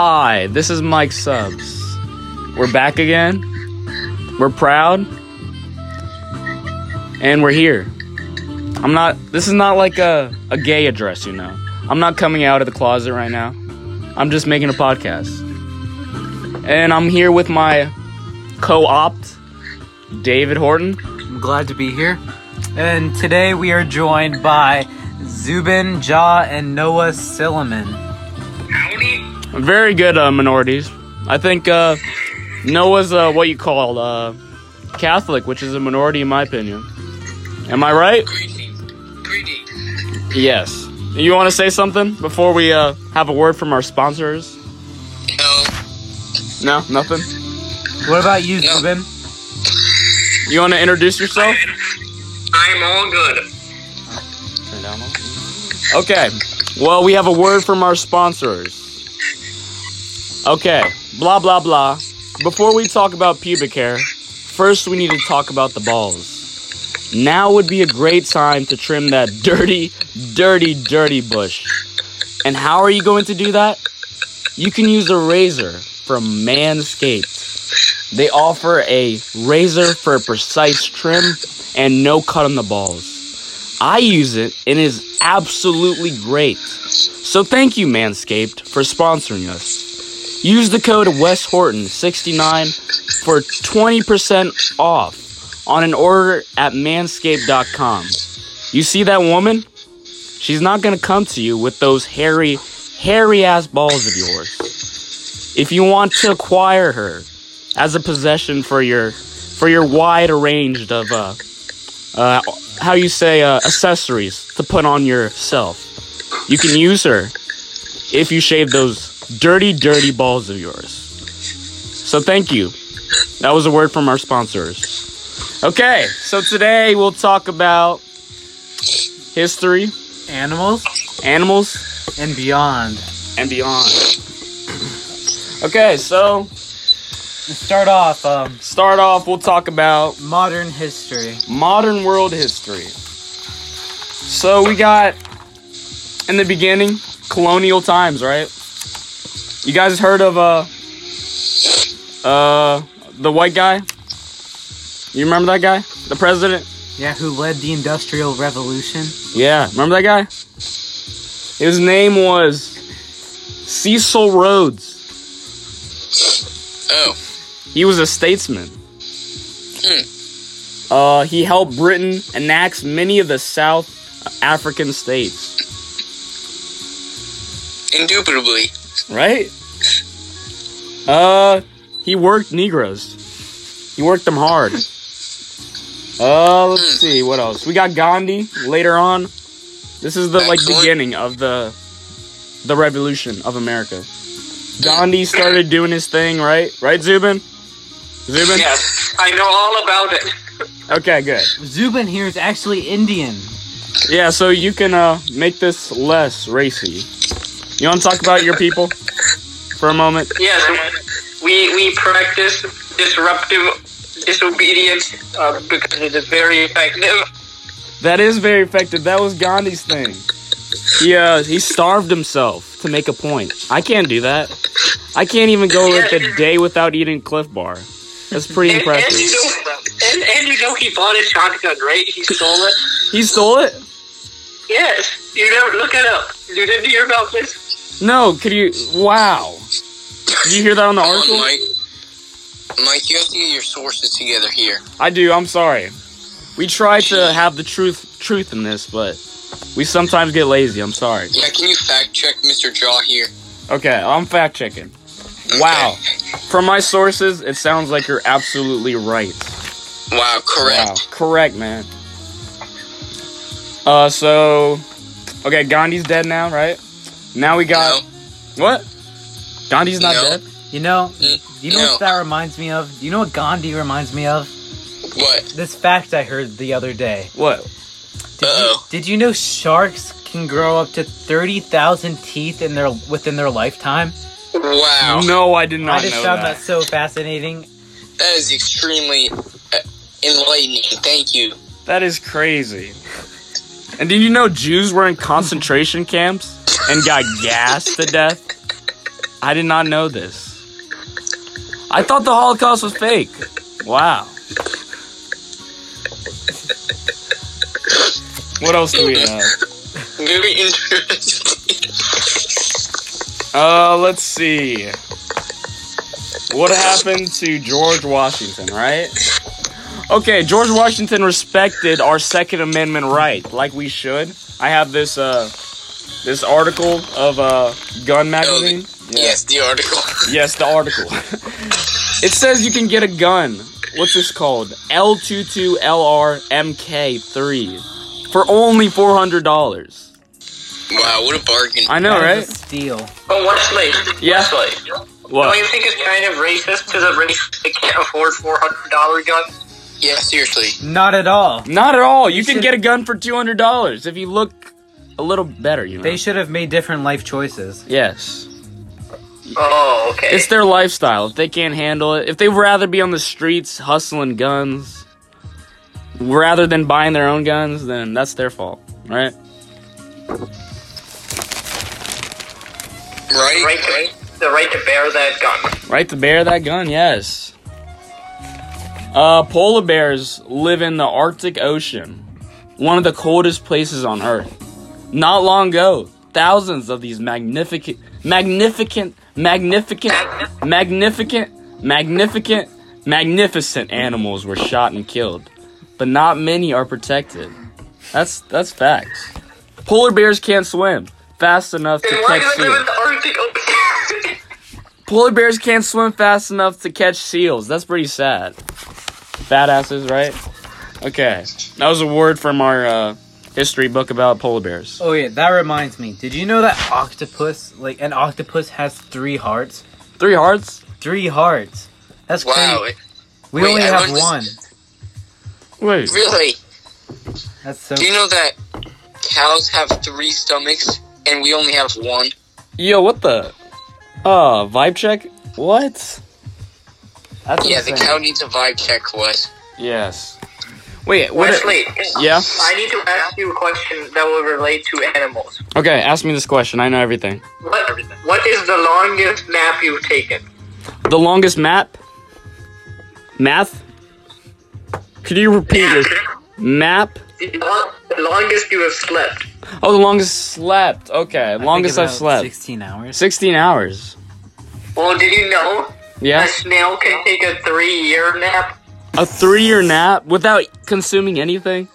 Hi, this is Mike Subs. We're back again. We're proud. And we're here. I'm not, this is not like a, a gay address, you know. I'm not coming out of the closet right now. I'm just making a podcast. And I'm here with my co opt, David Horton. I'm glad to be here. And today we are joined by Zubin Jah and Noah Silliman. Very good uh, minorities. I think uh, Noah's uh, what you call uh, Catholic, which is a minority in my opinion. Am I right? Greedy. Greedy Yes. You want to say something before we uh, have a word from our sponsors? No, No, nothing. What about you, No. Zubin? You want to introduce yourself? I'm all good. Turn down one. Okay. Well, we have a word from our sponsors. Okay. Blah blah blah. Before we talk about pubic hair, first we need to talk about the balls. Now would be a great time to trim that dirty, dirty, dirty bush. And how are you going to do that? You can use a razor from Manscaped. They offer a razor for precise trim and no cut on the balls. I use it and it is absolutely great. So thank you, Manscaped, for sponsoring us. Use the code Wes Horton sixty nine for 20% off on an order at manscaped.com. You see that woman? She's not gonna come to you with those hairy, hairy ass balls of yours. If you want to acquire her as a possession for your for your wide range of uh, uh, how you say uh, accessories to put on yourself. You can use her if you shave those dirty, dirty balls of yours. So thank you. That was a word from our sponsors. Okay, so today we'll talk about history, Animals animals, and beyond. and beyond. Okay, so To start off, um, start off, we'll talk about modern history. modern world history. So we got in the beginning colonial times, right? You guys heard of uh uh the white guy? You remember that guy? The president? Yeah, who led the Industrial Revolution? Yeah, remember that guy? His name was Cecil Rhodes. Oh, He was a statesman. Uh, he helped Britain annex many of the South African states. indubitably. Right? Uh, he worked Negroes. He worked them hard. Uh, let's see what else. We got Gandhi later on. This is the like beginning of the the revolution of America. Gandhi started doing his thing, right? Right, Zubin? Zubin? Yes, I know all about it. Okay, good. Zubin here is actually Indian. Yeah, so you can uh make this less racy. You want to talk about your people for a moment? Yes, we we practice disruptive disobedience uh, because it is very effective. That is very effective. That was Gandhi's thing. He uh he starved himself to make a point. I can't do that. I can't even go like a day without eating Clif Bar. That's pretty And, and, you impressive. know, and, and you know he bought a shotgun, right? He stole it. He stole it? Yes, you never look it up. You didn't hear about this? No, could you wow. Did you hear that on the article? on, Mike. Mike, you have to get your sources together here. I do, I'm sorry. We try to have the truth truth in this, but we sometimes get lazy. I'm sorry. Yeah, can you fact check Mr. Jaw here? Okay, I'm fact checking. Okay. Wow. From my sources, it sounds like you're absolutely right. Wow, Wow, correct. correct, man. Uh, so, okay, Gandhi's dead now, right? Now we got what? Gandhi's not No. dead. You know, Mm, you know no. what that reminds me of? You know what Gandhi reminds me of? What? This fact I heard the other day. What? Did you, did you know sharks can grow up to 30,000 teeth in their within their lifetime? Wow. No, I did not I just know found that. that so fascinating. That is extremely uh, enlightening. Thank you. That is crazy. And did you know Jews were in concentration camps and got gassed to death? I did not know this. I thought the Holocaust was fake. Wow. What else do we have? Very interesting. Uh, let's see. What happened to George Washington, right? Okay, George Washington respected our Second Amendment right, like we should. I have this uh this article of uh Gun magazine. Yes, the article. Yes, the article. it says you can get a gun. What's this called? L22LR MK3 for only $400. Wow, what a bargain. I know, That right? is a steal. But Wesley, Yeah. Wesley, don't you think it's kind of racist to the race that can't afford four hundred dollar guns? Yeah, seriously. Not at all. Not at all. You can should- get a gun for $200 if you look a little better, you know. They should have made different life choices. yes. Oh, okay. It's their lifestyle. If they can't handle it, if they'd rather be on the streets hustling guns rather than buying their own guns, then that's their fault, right? right, right, to, the right to bear that gun. Right to bear that gun, yes. Uh, polar bears live in the Arctic Ocean, one of the coldest places on Earth. Not long ago, thousands of these magnificent, magnificent, magnificent, magnificent, magnificent, magnificent animals were shot and killed, but not many are protected. That's that's facts. Polar bears can't swim fast enough to catch do they live in seals. the Arctic Ocean? Polar bears can't swim fast enough to catch seals. That's pretty sad. Badasses, right? Okay. That was a word from our uh, history book about polar bears. Oh yeah, that reminds me. Did you know that octopus, like an octopus, has three hearts? Three hearts? Three hearts. That's wow, crazy. We Wait, only I have learned this- one. Wait. really? That's so. Do you know that cows have three stomachs and we only have one? Yo, what the? Uh, vibe check? What? That's Yeah, the cow needs a vibe check, What? Yes. Wait, what? Wesley, Yeah? I need to ask you a question that will relate to animals. Okay, ask me this question. I know everything. What What is the longest nap you've taken? The longest map? Math? Could you repeat this? map? The lo- the longest you have slept. Oh, the longest slept. Okay, I think longest I've slept. Sixteen hours. 16 hours. Well, did you know Yeah. a snail can take a three-year nap? A three year nap without consuming anything?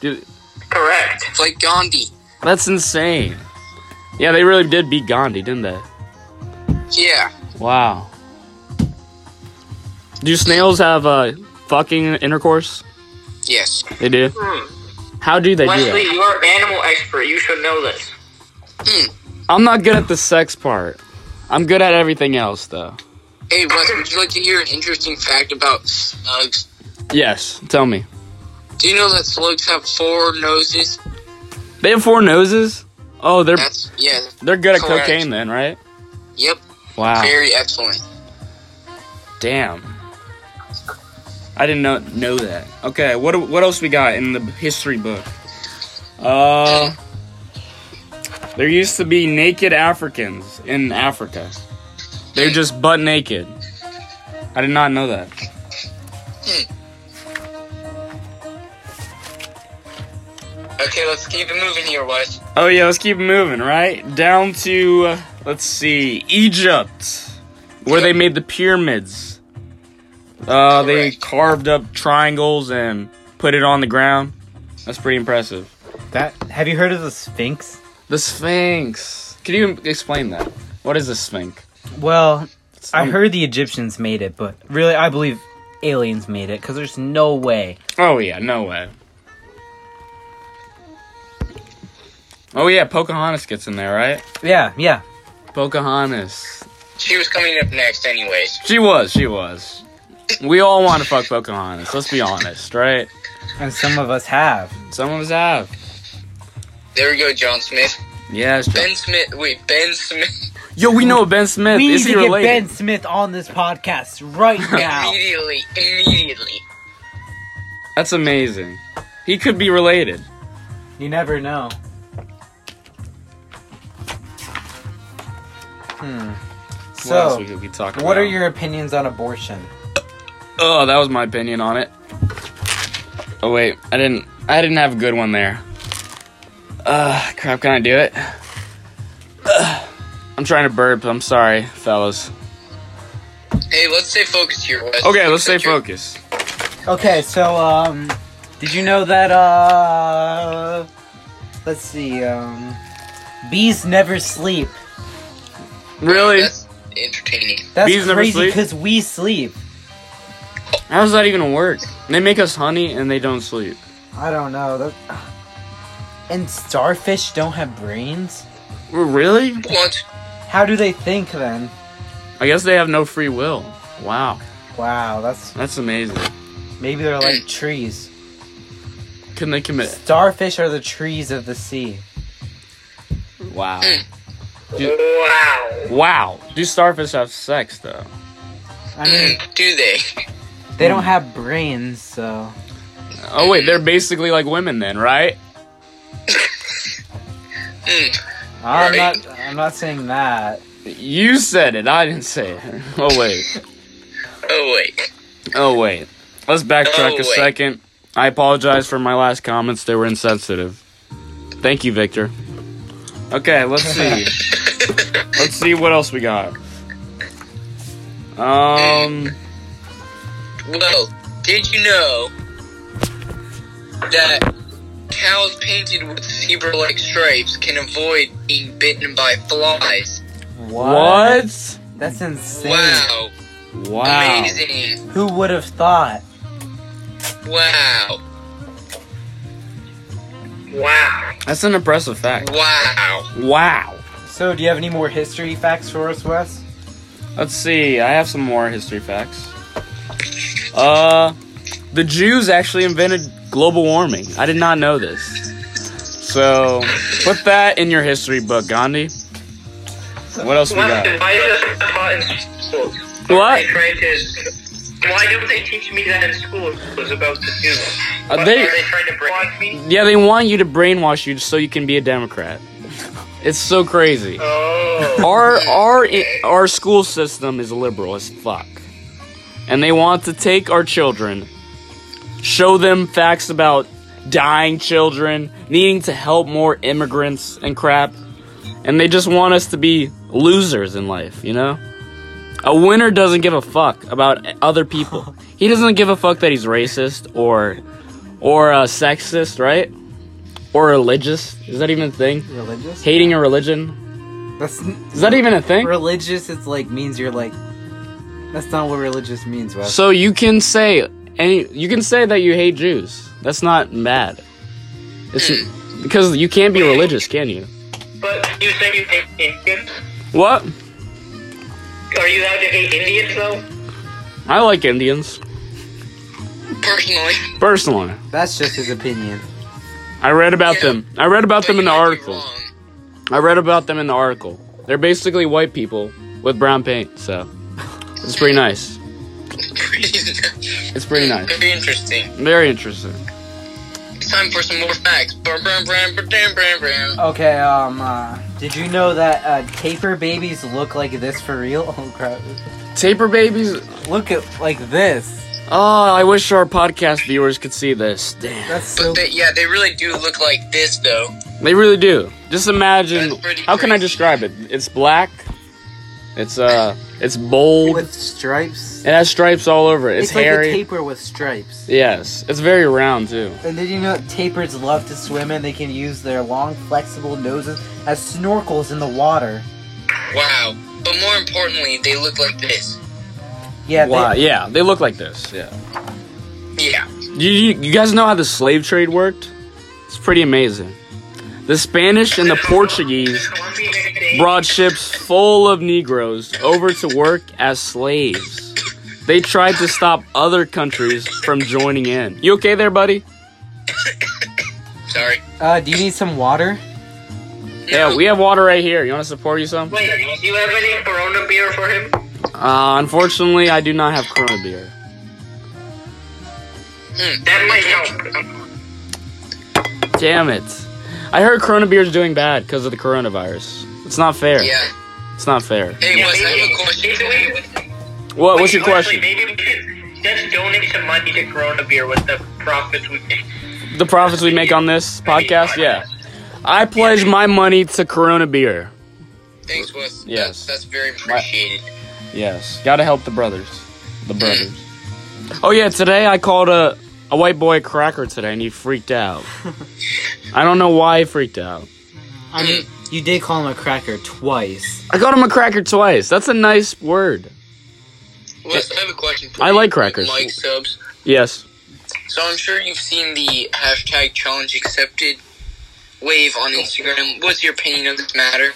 Dude, Correct. It's like Gandhi. that's insane. Yeah, they really did beat Gandhi, didn't they? Yeah. Wow. Do snails have uh, fucking intercourse? Yes. They do. Hmm. How do they do Wesley, that? you're an animal expert. You should know this. Hmm. I'm not good at the sex part. I'm good at everything else, though. Hey, Wes, would you like to hear an interesting fact about slugs? Yes, tell me. Do you know that slugs have four noses? They have four noses? Oh, they're That's yeah. they're good at cocaine then, right? Yep. Wow. Very excellent. Damn. I didn't know know that. Okay, what what else we got in the history book? Uh There used to be naked Africans in Africa. They're just butt naked. I did not know that. Okay, let's keep it moving here, Wes. Oh yeah, let's keep moving, right? Down to uh, let's see, Egypt, where they made the pyramids. Uh, they carved up triangles and put it on the ground. That's pretty impressive. That have you heard of the Sphinx? The Sphinx. Can you explain that? What is a Sphinx? Well, I Um, heard the Egyptians made it, but really, I believe aliens made it because there's no way. Oh yeah, no way. Oh yeah, Pocahontas gets in there, right? Yeah, yeah. Pocahontas. She was coming up next, anyways. She was, she was. We all want to fuck Pocahontas. Let's be honest, right? And some of us have. Some of us have. There we go, John Smith. Yes. Ben Smith. Wait, Ben Smith. Yo, we know Ben Smith. we Is need he to get related? Ben Smith on this podcast right now. Immediately. Immediately. That's amazing. He could be related. you never know. Hmm. what else So, we could be talking what about? are your opinions on abortion? Oh, that was my opinion on it. Oh wait, I didn't. I didn't have a good one there. Uh, crap. Can I do it? Ugh. I'm trying to burp. I'm sorry, fellas. Hey, let's stay focused here, Wes. Okay, let's stay focused. Okay, so um, did you know that uh, let's see, um, bees never sleep. Really? That's entertaining. That's Bees crazy because we sleep. How does that even work? They make us honey and they don't sleep. I don't know. That... And starfish don't have brains. Really? What? How do they think then? I guess they have no free will. Wow, Wow, that's that's amazing. maybe they're like mm. trees. Can they commit? Starfish are the trees of the sea. Wow. Mm. Wow. Wow. Do starfish have sex though? I mean, mm, Do they? they don't have brains, so Oh wait, they're basically like women then, right? Mm. I'm Right. not. I'm not saying that. You said it. I didn't say it. Oh wait. Oh wait. Oh wait. Let's backtrack Oh, a second. I apologize for my last comments. They were insensitive. Thank you, Victor. Okay, let's see. let's see what else we got. Um. Well, did you know that cows painted with zebra-like stripes can avoid being bitten by flies? What? That's insane. Wow. Wow. Amazing. Who would have thought? Wow. Wow. That's an impressive fact. Wow. Wow. So, do you have any more history facts for us, Wes? Let's see. I have some more history facts. Uh, the Jews actually invented global warming. I did not know this. So, put that in your history book, Gandhi. What else we got? Why is this taught in school? What? They try to. Why don't they teach me that in school? Was about to do. Uh, they- are they trying to brainwash me? Yeah, they want you to brainwash you so you can be a Democrat. It's so crazy. Oh. Our our our school system is liberal as fuck, and they want to take our children, show them facts about dying children, needing to help more immigrants and crap, and they just want us to be losers in life. You know, a winner doesn't give a fuck about other people. He doesn't give a fuck that he's racist or or uh, sexist, right? Or religious. Is that even a thing? Religious? Hating a religion. That's Is that even a thing? religious. It's like means you're like. That's not what religious means, Wes. So you can say any you can say that you hate Jews. That's not bad. It's hmm. because you can't be religious, can you? But you say you hate Indians? What? Are you allowed to hate Indians though? I like Indians Personally. personally. That's just his opinion. I read about Yeah. them. I read about them in the But you might be article. I read about them in the article. They're basically white people with brown paint, so it's pretty nice. It's pretty nice. Very interesting. Very interesting. It's time for some more facts. Okay, um, uh, did you know that uh, tapir babies look like this for real? Oh crap! Tapir babies. Look at like this. Oh, I wish our podcast viewers could see this. Damn. That's so. But they, yeah, they really do look like this though. They really do. Just imagine. That's pretty How can I describe it? It's black. It's uh, it's bold. with stripes. It has stripes all over it. It's, It's, like hairy. a tapir with stripes. yes, it's very round too. And did you know tapirs love to swim and they can use their long, flexible noses as snorkels in the water? Wow. But more importantly, they look like this. Yeah, they- Wow. Yeah, they look like this. Yeah. Yeah. You, you, you guys know how the slave trade worked? It's pretty amazing. The Spanish and the Portuguese brought ships full of Negroes over to work as slaves. They tried to stop other countries from joining in. You okay there, buddy? Sorry. Uh, do you need some water? Yeah, we have water right here. You want to support you some? Wait, do you have any Corona beer for him? Uh, unfortunately, I do not have Corona beer. Hmm, that might help. Damn it. I heard Corona beer is doing bad because of the coronavirus. It's not fair. Yeah. It's not fair. Hey, Yeah, Wes, I have a question. basically- What? What's your question? Maybe we could just donate some money to Corona Beer with the profits we make. The profits we make on this podcast? Yeah. I pledge my money to Corona Beer. Thanks, Wes. Yes. That's, that's very appreciated. Yes. Gotta help the brothers. The mm. brothers. Oh, yeah, today I called a, a white boy a cracker today and he freaked out. I don't know why he freaked out. I mean, you did call him a cracker twice. I called him a cracker twice. That's a nice word. Wes, I have a question for I you. like crackers. Mike subs. Yes. So I'm sure you've seen the hashtag challenge accepted wave on Instagram. What's your opinion of this matter?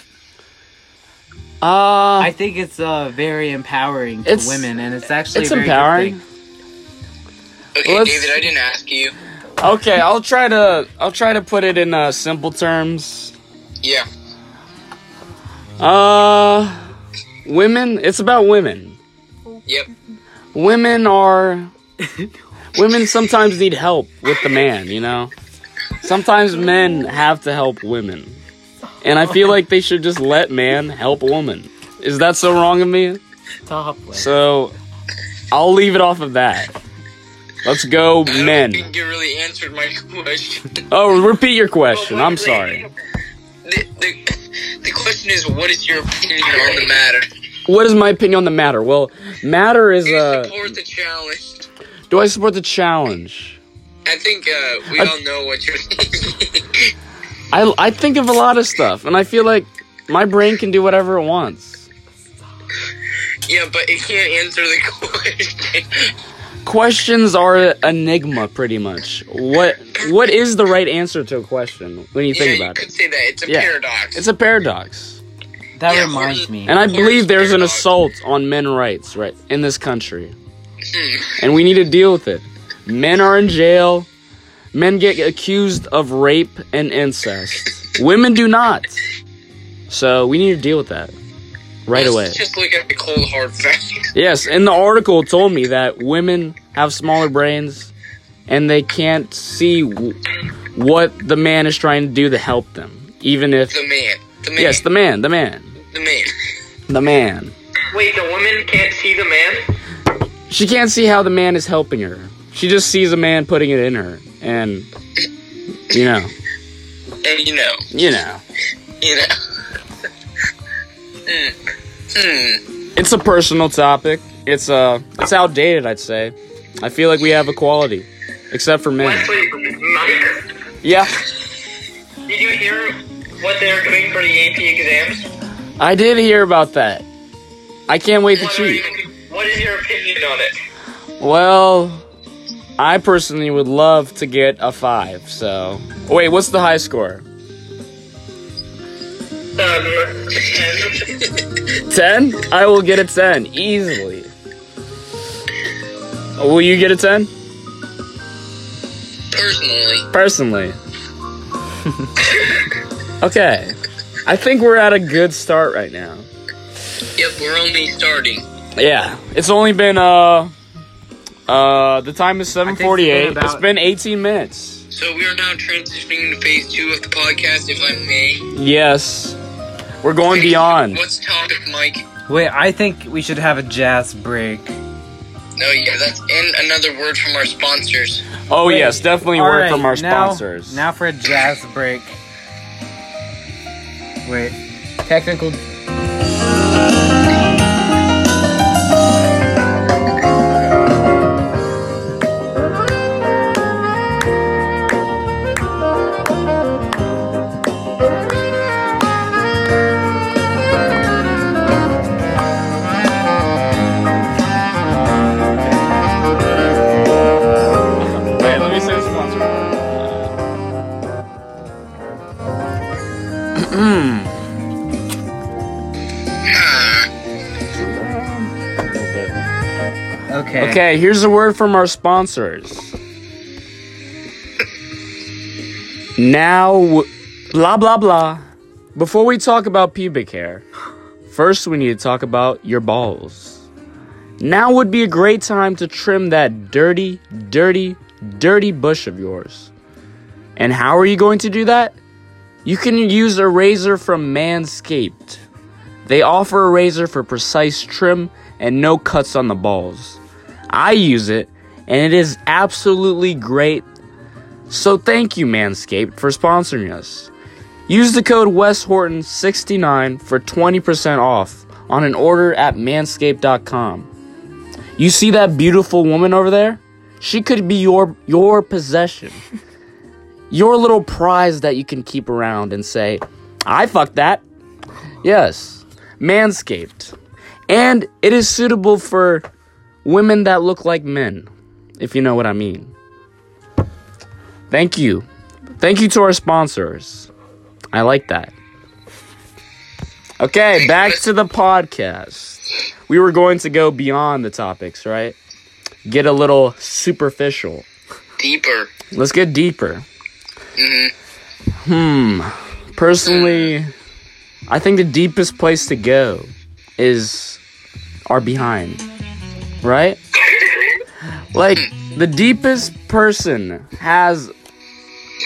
Uh, I think it's uh, very empowering to It's- women, and it's actually it's a very good empowering. thing. Okay, Let's- David, I didn't ask you. Okay, I'll try to I'll try to put it in uh, simple terms. Yeah. Uh, women. It's about women. Yep. Women are. women sometimes need help with the man. You know. Sometimes men have to help women, and I feel like they should just let man help woman. Is that so wrong of me? Topless. So, I'll leave it off of that. Let's go, men. don't think you really answered my question. Oh, repeat your question. I'm sorry. The, the, the question is, what is your opinion on the matter? What is my opinion on the matter? Well, matter is Do you uh. support the challenge? Do I support the challenge? I think uh, we I- all know what you're thinking. I I think of a lot of stuff, and I feel like my brain can do whatever it wants. yeah, but it can't answer the question. Questions are enigma, pretty much. What what is the right answer to a question when you yeah, think you about could it? say that. It's a Yeah. paradox. It's a paradox, That Yeah, reminds me. and I believe it's there's an assault on men rights right in this country, Hmm. and we need to deal with it. Men are in jail. Men get accused of rape and incest. Women do not. So we need to deal with that right Let's away. just look at the cold hard facts. Yes, and the article told me that women have smaller brains and they can't see w- what the man is trying to do to help them. Even if. The man. The man. Yes, the man, the man, the man. the man. Wait, the woman can't see the man? She can't see how the man is helping her. She just sees a man putting it in her. And, you know, And you know. you know. You know. hmm. Hmm. It's a personal topic. It's uh, it's outdated, I'd say. I feel like we have equality, except for men. Mike, Yeah, did you hear what they're doing for the AP exams? I did hear about that. I can't wait to What, are cheat. you, what is your opinion on it? Well, I personally would love to get a five. So, wait, what's the high score? Um, 10. Ten? I will get a ten easily. Will you get a ten? Personally. Personally. okay. I think we're at a good start right now. Yep, we're only starting. Yeah, it's only been uh uh the time is think it's 7:48. been It's about- been 18 minutes. So we are now transitioning to phase two of the podcast, if I may. Yes. We're going Okay, beyond. What's the topic, Mike? Wait, I think we should have a jazz break. No, yeah, that's and another word from our sponsors. Oh Wait, yes, definitely all word right, from our now- sponsors. Now for a jazz break. Wait, technical. Okay. Here's a word from our sponsors. Now, blah blah blah. Before we talk about pubic hair, first we need to talk about your balls. Now would be a great time to trim that dirty, dirty, dirty bush of yours. And how are you going to do that? You can use a razor from Manscaped. They offer a razor for precise trim and no cuts on the balls. I use it, and it is absolutely great. So thank you, Manscaped, for sponsoring us. Use the code WesHorton69 for 20% off on an order at manscaped.com. You see that beautiful woman over there? She could be your your possession. your little prize that you can keep around and say, "I fucked that." Yes, Manscaped. And it is suitable for women that look like men, if you know what I mean. Thank you. Thank you to our sponsors. I like that. Okay, back to the podcast. We were going to go beyond the topics, right? Get a little superficial. Deeper. Let's get deeper. hmm Hmm. Personally, I think the deepest place to go is our behind. Right? Like the deepest person has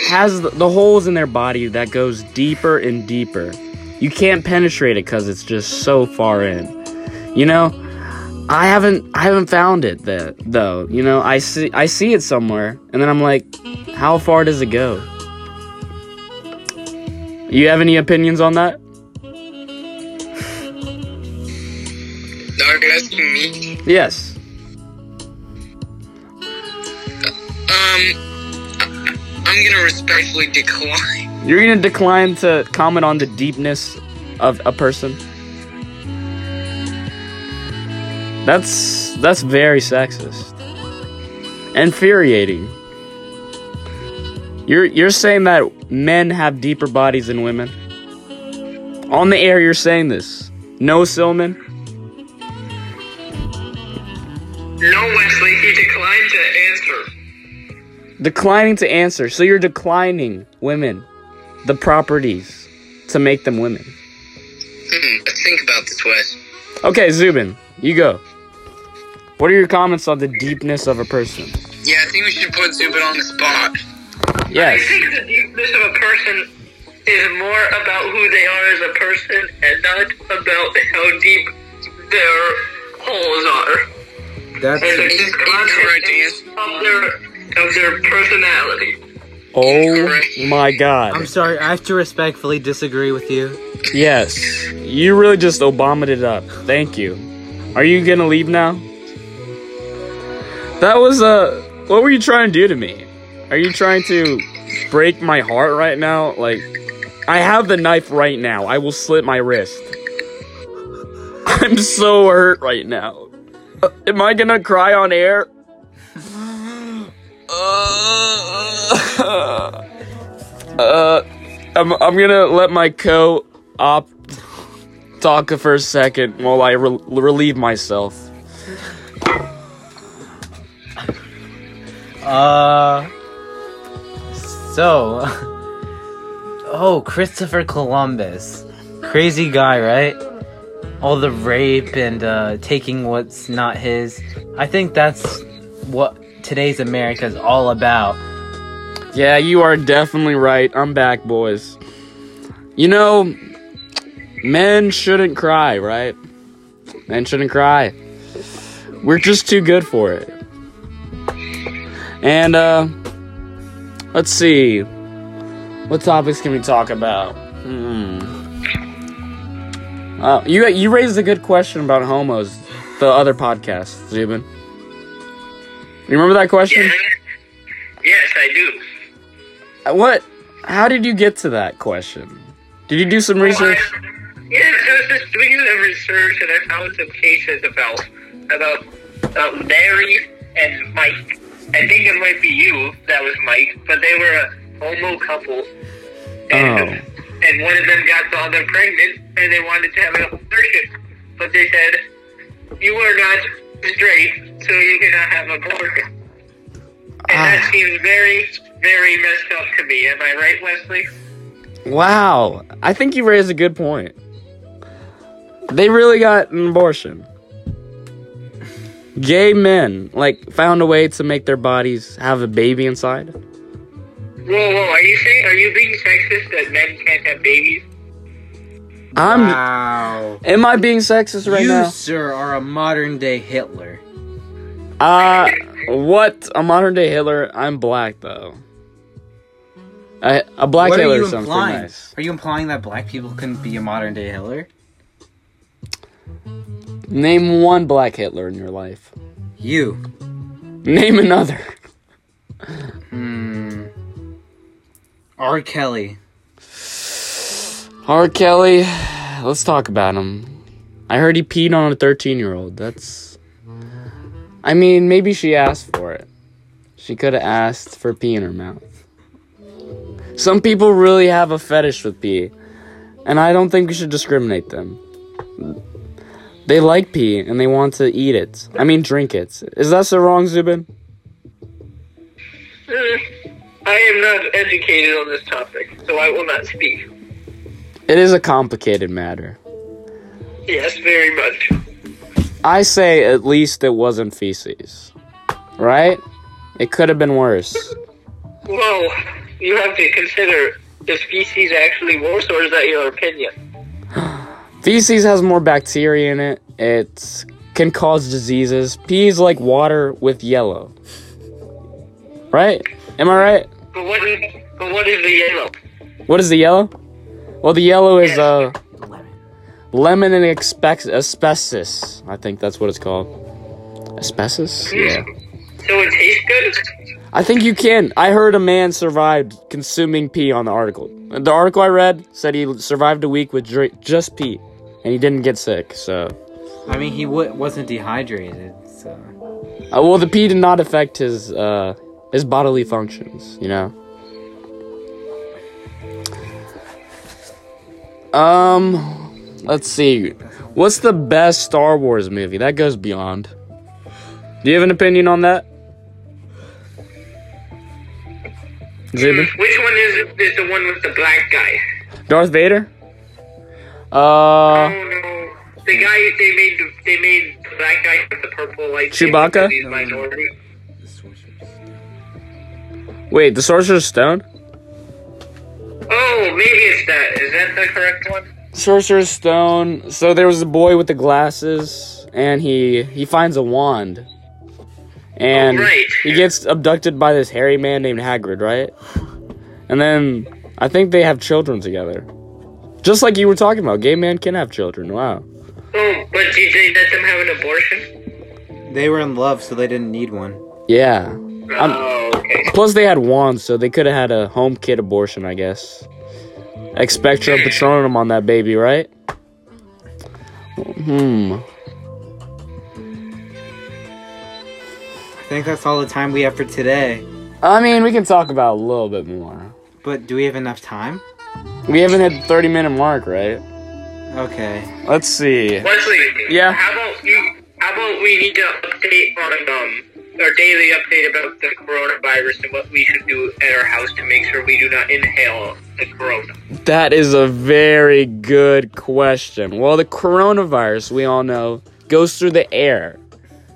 has the, holes in their body that goes deeper and deeper. You can't penetrate it cuz it's just so far in. You know, I haven't I haven't found it that though. You know, I see I see it somewhere and then I'm like how far does it go? You have any opinions on that? Yes. Um, I'm gonna respectfully decline. You're gonna decline to comment on the deepness of a person. That's that's very sexist. Infuriating. You're you're saying that men have deeper bodies than women. On the air, you're saying this. No, Silman. Declining to answer. So you're declining women the properties to make them women. Hmm, think about this, Wes. Okay, Zubin, you go. What are your comments on the deepness of a person? Yeah, I think we should put Zubin on the spot. Yes. I think the deepness of a person is more about who they are as a person and not about how deep their holes are. That's And it's just Incorrect content of their their personality. Oh my god. I'm sorry, I have to respectfully disagree with you. Yes. You really just Obama'd it up. Thank you. Are you gonna leave now? That was uh what were you trying to do to me? Are you trying to break my heart right now? Like I have the knife right now. I will slit my wrist. I'm so hurt right now. Uh, am I gonna cry on air? Uh, uh, I'm, I'm gonna let my co op talk for a second while I re- relieve myself. Uh. So. Oh, Christopher Columbus. Crazy guy, right? All the rape and uh, taking what's not his. I think that's what today's America is all about. Yeah, you are definitely right. I'm back, boys. You know, men shouldn't cry, right? Men shouldn't cry. We're just too good for it. And, uh, let's see. What topics can we talk about? Hmm. Uh, you you raised a good question about homos, the other podcast, Zubin. You remember that question? Yes, I do. Uh, What? How did you get to that question? Did you do some research? Yeah, I was just doing some research and I found some cases about about about Mary and Mike. I think it might be you that was Mike, but they were a homo couple. And, Oh. and one of them got saw them pregnant and they wanted to have an abortion. But they said, You are not straight, so you cannot have an abortion. And Ah. that seems very, very messed up to me. Am I right, Wesley? Wow, I think you raised a good point. They really got an abortion. Gay men, like, found a way to make their bodies have a baby inside. Whoa, whoa, are you saying, are you being sexist that men can't have babies? I'm. wow. Am I being sexist right you, now? You, sir, are a modern day Hitler. Uh, what? A modern day Hitler? I'm black though. A, a black what Hitler sounds pretty nice. Are you implying that black people couldn't be a modern day Hitler? Name one black Hitler in your life. You. Name another. Hmm. R. Kelly. R. Kelly. Let's talk about him. I heard he peed on a 13 year old. That's. I mean, maybe she asked for it. She could have asked for pee in her mouth. Some people really have a fetish with pee, and I don't think we should discriminate them. They like pee and they want to eat it. I mean, drink it. Is that so wrong, Zubin? Uh, I am not educated on this topic, so I will not speak. It is a complicated matter. Yes, very much. I say at least it wasn't feces. Right? It could have been worse. Well, you have to consider is feces actually worse, or is that your opinion? Feces has more bacteria in it. It can cause diseases. Pee is like water with yellow. Right? Am I right? But what is, but what is the yellow? What is the yellow? Well, the yellow is uh lemon and expect asbestos. I think that's what it's called. Asbestos? Yeah. So it tastes good? I think you can. I heard a man survived consuming pee on the article. The article I read said he survived a week with dr- just pee, and he didn't get sick. So, I mean, he w- wasn't dehydrated, so. uh, well, the pee did not affect his uh, his bodily functions. You know. Um, let's see. What's the best Star Wars movie? That goes beyond. Do you have an opinion on that? Which one is is the one with the black guy? Darth Vader? Uh, oh no, the guy they made they made the black guy with the purple light. Chewbacca? He's minority. wait, the Sorcerer's Stone? Oh, maybe it's that. Is that the correct one? Sorcerer's Stone. So there was a boy with the glasses, and he he finds a wand, and Oh, right. he gets abducted by this hairy man named Hagrid, right? And then I think they have children together, just like you were talking about. Gay man can have children. Wow. Oh, but did they let them have an abortion? They were in love, so they didn't need one. Yeah. I'm- oh, okay. Plus, they had wands, so they could have had a home kid abortion, I guess. Expectrum Patronum on that baby, right? Hmm. I think that's all the time we have for today. I mean, we can talk about a little bit more. But do we have enough time? We haven't hit the 30 minute mark, right? Okay. Let's see. Wesley. Yeah. How about you? How about we need to update on um our daily update about the coronavirus and what we should do at our house to make sure we do not inhale the corona. That is a very good question. Well, the coronavirus, we all know, goes through the air.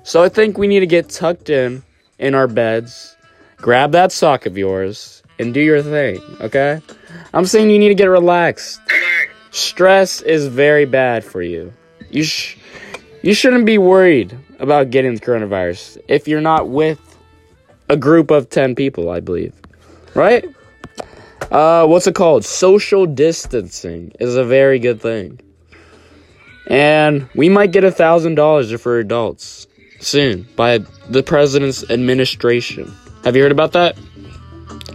So I think we need to get tucked in in our beds, grab that sock of yours, and do your thing, okay? I'm saying you need to get relaxed. Stress is very bad for you. You sh- you shouldn't be worried about getting the coronavirus if you're not with a group of 10 people, I believe. Right? Uh, what's it called? Social distancing is a very good thing. And we might get a thousand dollars for adults soon by the president's administration. Have you heard about that?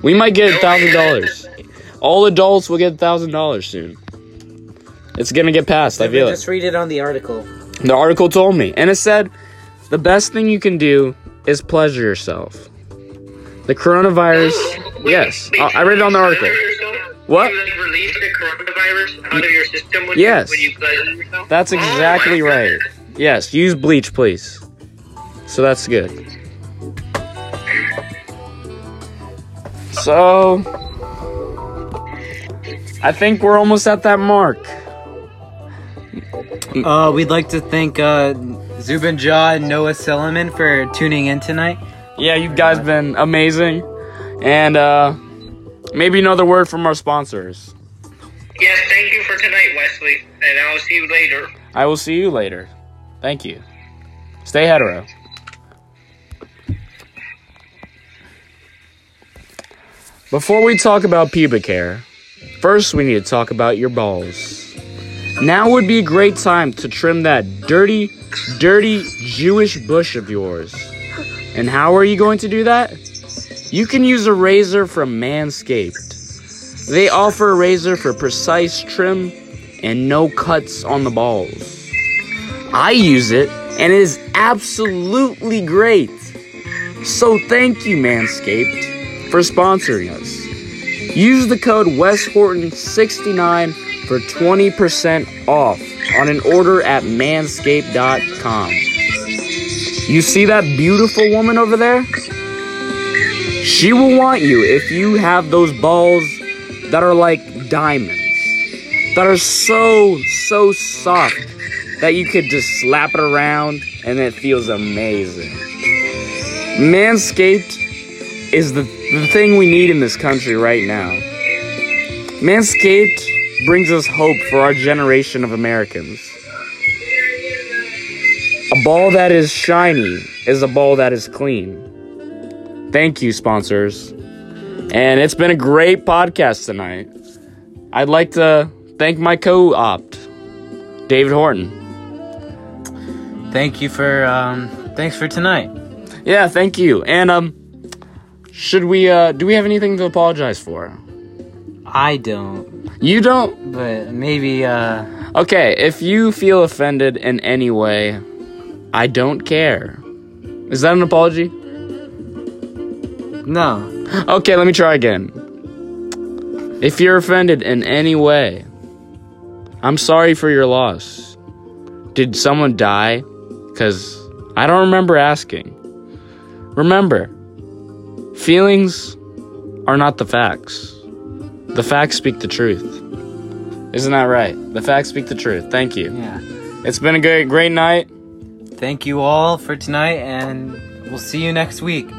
We might get a thousand dollars. All adults will get a thousand dollars soon. It's gonna get passed. I feel it. Just read it on the article. The article told me, and it said the best thing you can do is pleasure yourself. The coronavirus, yes, I I read it on the article. What? Yes. you, you? That's Oh exactly right. goodness. Yes, use bleach, please. So that's good. So, I think we're almost at that mark. Uh, we'd like to thank uh, Zubin Jaw and Noah Silliman for tuning in tonight. Yeah, you guys have been amazing, and uh, maybe another word from our sponsors. Yes, thank you for tonight, Wesley, and I'll see you later. I will see you later. Thank you. Stay hetero. Before we talk about pubic hair, first we need to talk about your balls. Now would be a great time to trim that dirty, dirty Jewish bush of yours. And how are you going to do that? You can use a razor from Manscaped. They offer a razor for precise trim and no cuts on the balls. I use it and it is absolutely great. So thank you, Manscaped, for sponsoring us. Use the code WesHorton69 for 20% off on an order at manscaped.com. You see that beautiful woman over there? She will want you if you have those balls that are like diamonds, that are so, so soft that you could just slap it around and it feels amazing. Manscaped is the, the thing we need in this country right now. Manscaped brings us hope for our generation of Americans. A ball that is shiny is a ball that is clean. Thank you, sponsors. And it's been a great podcast tonight. I'd like to thank my co opt, David Horton. Thank you for um thanks for tonight. Yeah, thank you. And um should we uh do we have anything to apologize for? I don't, You don't? but maybe uh Okay, if you feel offended in any way, I don't care. Is that an apology? no. Okay, let me try again. If you're offended in any way, I'm sorry for your loss. Did someone die? Because I don't remember asking. Remember, feelings are not the facts. The facts speak the truth. Isn't that right? The facts speak the truth. Thank you. Yeah. It's been a great, great night. Thank you all for tonight and we'll see you next week.